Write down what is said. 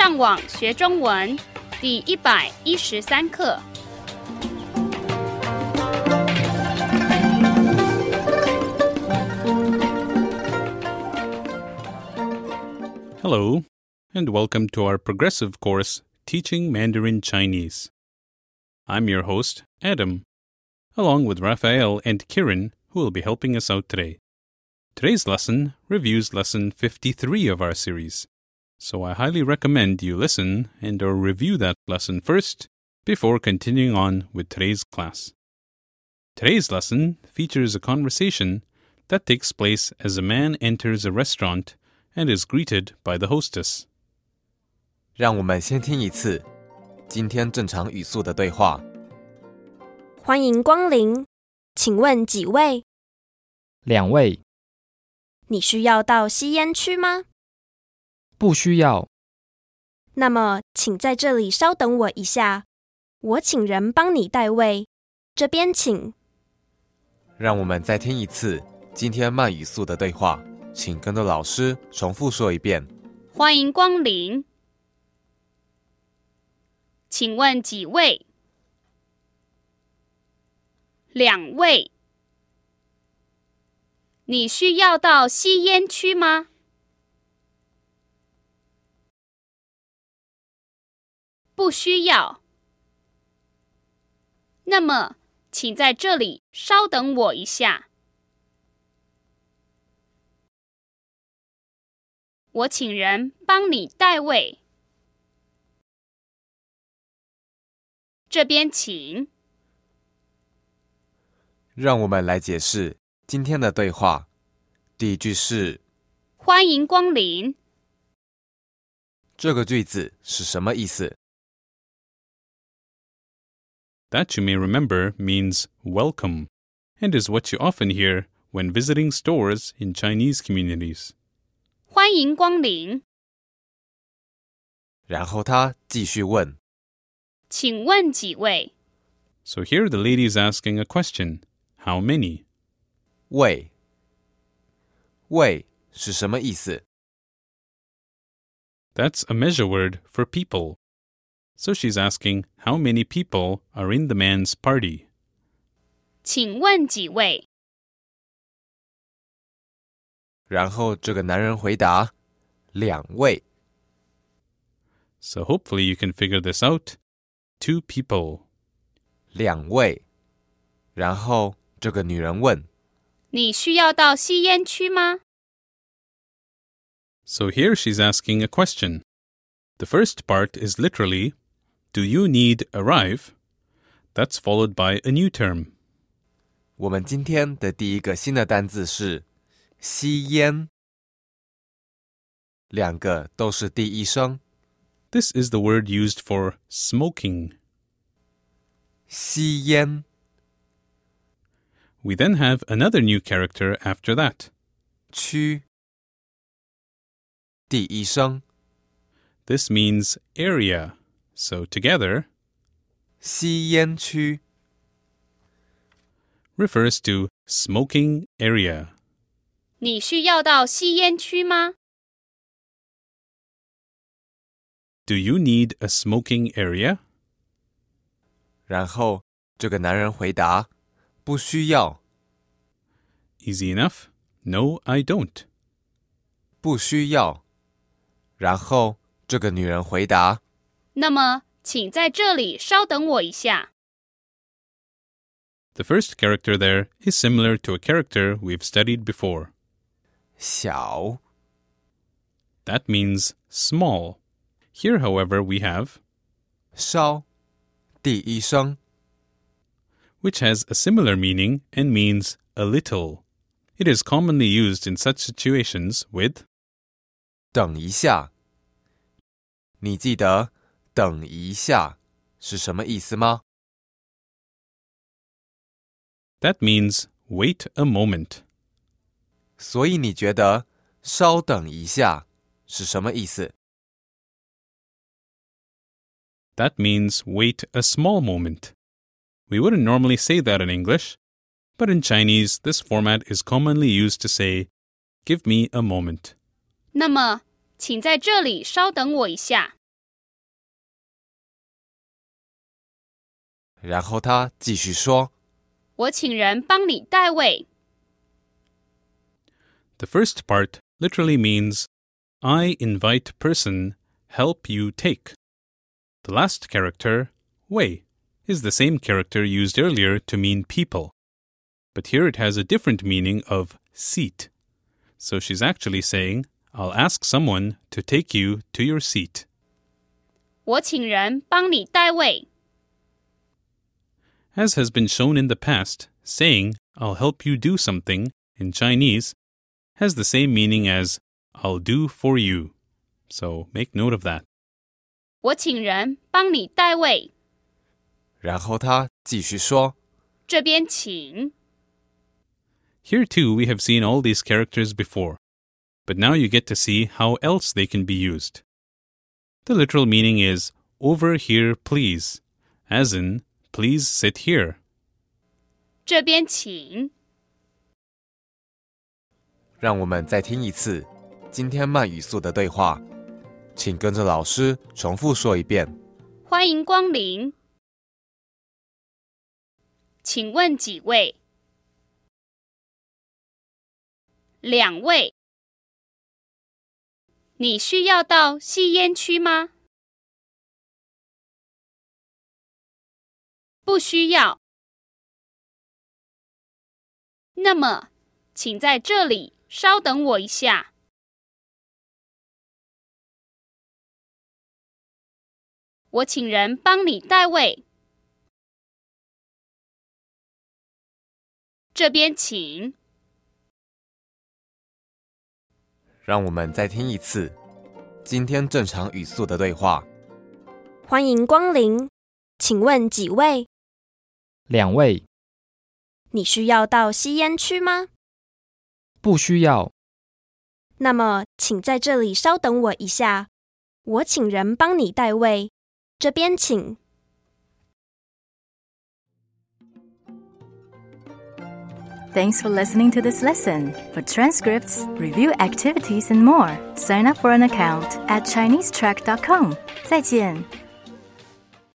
上网学中文第一百一十三课。 Hello, and welcome to our progressive course, Teaching Mandarin Chinese. I'm your host, Adam, along with Raphael and Kiran, who will be helping us out today. Today's lesson reviews lesson 53 of our series, so I highly recommend you listen and or review that lesson first before continuing on with today's class. Today's lesson features a conversation that takes place as a man enters a restaurant and is greeted by the hostess. 让我们先听一次今天正常语速的对话。欢迎光临，请问几位？两位你需要到吸烟区吗？ 不需要，那么，请在这里稍等我一下，我请人帮你代位。这边请。让我们再听一次今天慢语速的对话，请跟着老师重复说一遍。欢迎光临，请问几位？两位。你需要到吸烟区吗？不需要。那么，请在这里稍等我一下。我请人帮你代位。这边请。让我们来解释今天的对话。第一句是欢迎光临。这个句子是什么意思？That you may remember means welcome and is what you often hear when visiting stores in Chinese communities. 欢迎光临，然后他继续问请问几位？ So here the lady is asking a question How many? 位，位是什么意思？ That's a measure word for people. So she's asking how many people are in the man's party. 请问几位？然后这个男人回答两位。 So hopefully you can figure this out. Two people. 两位。然后这个女人问你需要到吸烟区吗？ So here she's asking a question. The first part is literally, Do you need arrive? That's followed by a new term. 我们今天的第一个新的单字是吸烟，两个都是第一声。 This is the word used for smoking. 吸烟， We then have another new character after that. 区，第一声。 This means area. So together 吸烟区， refers to smoking area. 你需要到吸烟区吗？ Do you need a smoking area? 然后这个男人回答不需要， Easy enough? No, I don't. 不需要。然后这个女人回答 那么，请在这里稍等我一下。The first character there is similar to a character we've studied before. 小 That means small. Here, however, we have 稍第一声 which has a similar meaning and means a little. It is commonly used in such situations with 等一下，你记得等一下”是什么意思吗？ that means wait a moment. 所以你觉得“稍等一下”是什么意思？ That means wait a small moment. We wouldn't normally say that in English, but in Chinese, this format is commonly used to say, Give me a moment. 那么，请在这里稍等我一下。 然后他继续说：“我请人帮你带位。” The first part literally means, I invite person, help you take. The last character, way, is the same character used earlier to mean people. But here it has a different meaning of seat. So she's actually saying, I'll ask someone to take you to your seat. 我请人帮你带位。as has been shown in the past, saying, I'll help you do something in Chinese has the same meaning as I'll do for you. So make note of that. 我请人帮你带位。然后他继续说：“这边请。” Here too we have seen all these characters before, but now you get to see how else they can be used. The literal meaning is over here please, as in please sit here. 这边请。让我们再听一次今天慢语速的对话，请跟着老师重复说一遍。欢迎光临。请问几位？两位。你需要到吸烟区吗？不需要。那么，请在这里稍等我一下。我请人帮你代位。这边请。让我们再听一次今天正常语速的对话。欢迎光临，请问几位？两位，你需要到吸烟区吗？不需要。那么，请在这里稍等我一下，我请人帮你代位。这边请。Thanks for listening to this lesson. For transcripts, review activities, and more, sign up for an account at ChineseTrack.com. 再见。